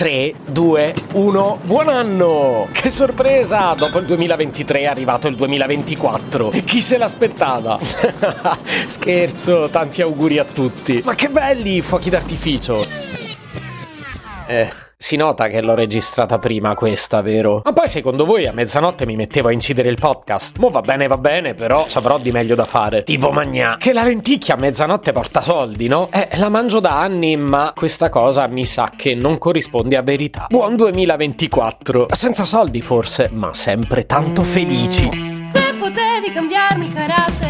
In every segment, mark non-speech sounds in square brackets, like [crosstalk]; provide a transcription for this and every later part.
3, 2, 1, buon anno! Che sorpresa! Dopo il 2023 è arrivato il 2024. E chi se l'aspettava? [laughs] Scherzo, tanti auguri a tutti. Ma che belli i fuochi d'artificio! Eh. Si nota che l'ho registrata prima questa, vero? Ma poi secondo voi a mezzanotte mi mettevo a incidere il podcast? Mo va bene, va bene, però ci avrò di meglio da fare. Tipo magnà. Che la lenticchia a mezzanotte porta soldi, no? Eh, la mangio da anni, ma questa cosa mi sa che non corrisponde a verità. Buon 2024. Senza soldi forse, ma sempre tanto felici. Se potevi cambiarmi carattere,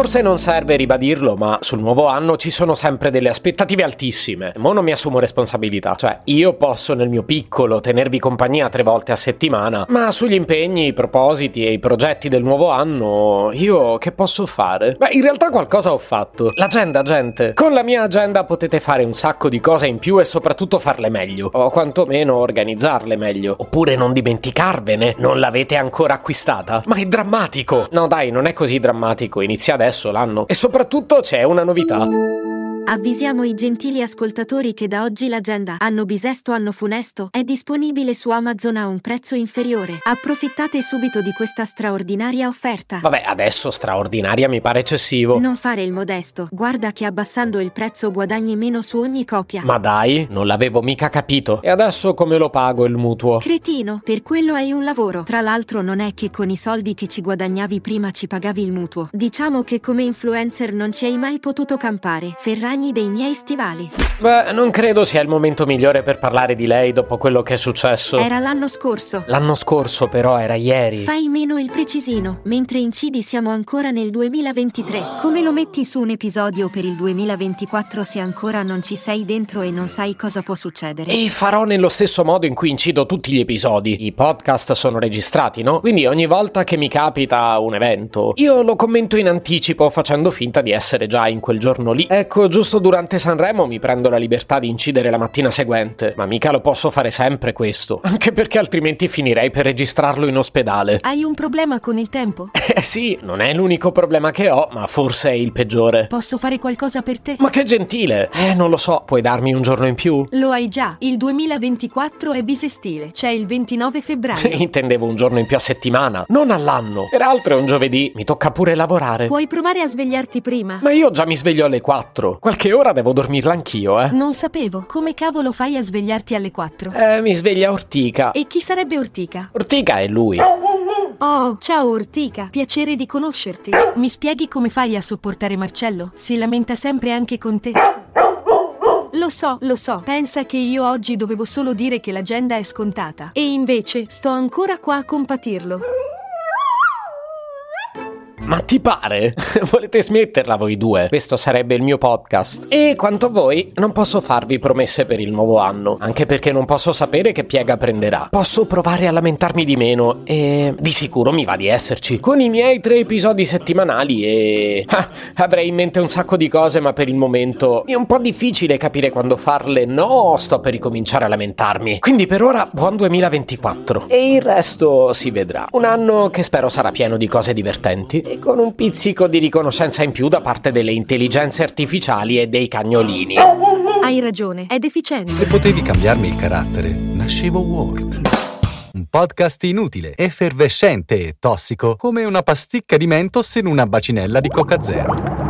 Forse non serve ribadirlo, ma sul nuovo anno ci sono sempre delle aspettative altissime. Mo non mi assumo responsabilità, cioè io posso nel mio piccolo tenervi compagnia tre volte a settimana, ma sugli impegni, i propositi e i progetti del nuovo anno io che posso fare? Beh, in realtà qualcosa ho fatto. L'agenda, gente. Con la mia agenda potete fare un sacco di cose in più e soprattutto farle meglio, o quantomeno organizzarle meglio. Oppure non dimenticarvene, non l'avete ancora acquistata? Ma è drammatico! No dai, non è così drammatico, iniziate adesso l'anno. E soprattutto c'è una novità. Avvisiamo i gentili ascoltatori che da oggi l'agenda Anno bisesto anno funesto è disponibile su Amazon a un prezzo inferiore. Approfittate subito di questa straordinaria offerta. Vabbè, adesso straordinaria mi pare eccessivo. Non fare il modesto, guarda che abbassando il prezzo guadagni meno su ogni copia. Ma dai, non l'avevo mica capito. E adesso come lo pago il mutuo? Cretino, per quello hai un lavoro. Tra l'altro non è che con i soldi che ci guadagnavi prima ci pagavi il mutuo. Diciamo che come influencer non ci hai mai potuto campare. Ferragni ragni dei miei stivali. Beh, non credo sia il momento migliore per parlare di lei dopo quello che è successo. Era l'anno scorso. L'anno scorso, però, era ieri. Fai meno il precisino, mentre incidi siamo ancora nel 2023. Come lo metti su un episodio per il 2024 se ancora non ci sei dentro e non sai cosa può succedere? E farò nello stesso modo in cui incido tutti gli episodi. I podcast sono registrati, no? Quindi ogni volta che mi capita un evento, io lo commento in anticipo facendo finta di essere già in quel giorno lì. Ecco, giusto giusto durante Sanremo mi prendo la libertà di incidere la mattina seguente, ma mica lo posso fare sempre questo, [laughs] anche perché altrimenti finirei per registrarlo in ospedale. Hai un problema con il tempo? [laughs] Eh sì, non è l'unico problema che ho, ma forse è il peggiore. Posso fare qualcosa per te? Ma che gentile! Eh, non lo so, puoi darmi un giorno in più? Lo hai già, il 2024 è bisestile, c'è il 29 febbraio. [laughs] Intendevo un giorno in più a settimana, non all'anno. Peraltro è un giovedì, mi tocca pure lavorare. Puoi provare a svegliarti prima? Ma io già mi sveglio alle 4. Qualche che ora devo dormirla anch'io, eh. Non sapevo. Come cavolo fai a svegliarti alle 4? Eh, mi sveglia Ortica. E chi sarebbe Ortica? Ortica è lui. Oh, ciao Ortica, piacere di conoscerti. Mi spieghi come fai a sopportare Marcello? Si lamenta sempre anche con te. Lo so, lo so. Pensa che io oggi dovevo solo dire che l'agenda è scontata. E invece sto ancora qua a compatirlo. Ma ti pare? [laughs] Volete smetterla voi due? Questo sarebbe il mio podcast. E quanto a voi, non posso farvi promesse per il nuovo anno, anche perché non posso sapere che piega prenderà. Posso provare a lamentarmi di meno e di sicuro mi va di esserci. Con i miei tre episodi settimanali e... [laughs] Ah, avrei in mente un sacco di cose, ma per il momento è un po' difficile capire quando farle. No, sto per ricominciare a lamentarmi. Quindi per ora buon 2024. E il resto si vedrà. Un anno che spero sarà pieno di cose divertenti con un pizzico di riconoscenza in più da parte delle intelligenze artificiali e dei cagnolini. Hai ragione, è deficiente. Se potevi cambiarmi il carattere, nascevo Ward. Un podcast inutile, effervescente e tossico, come una pasticca di mentos in una bacinella di Coca Zero.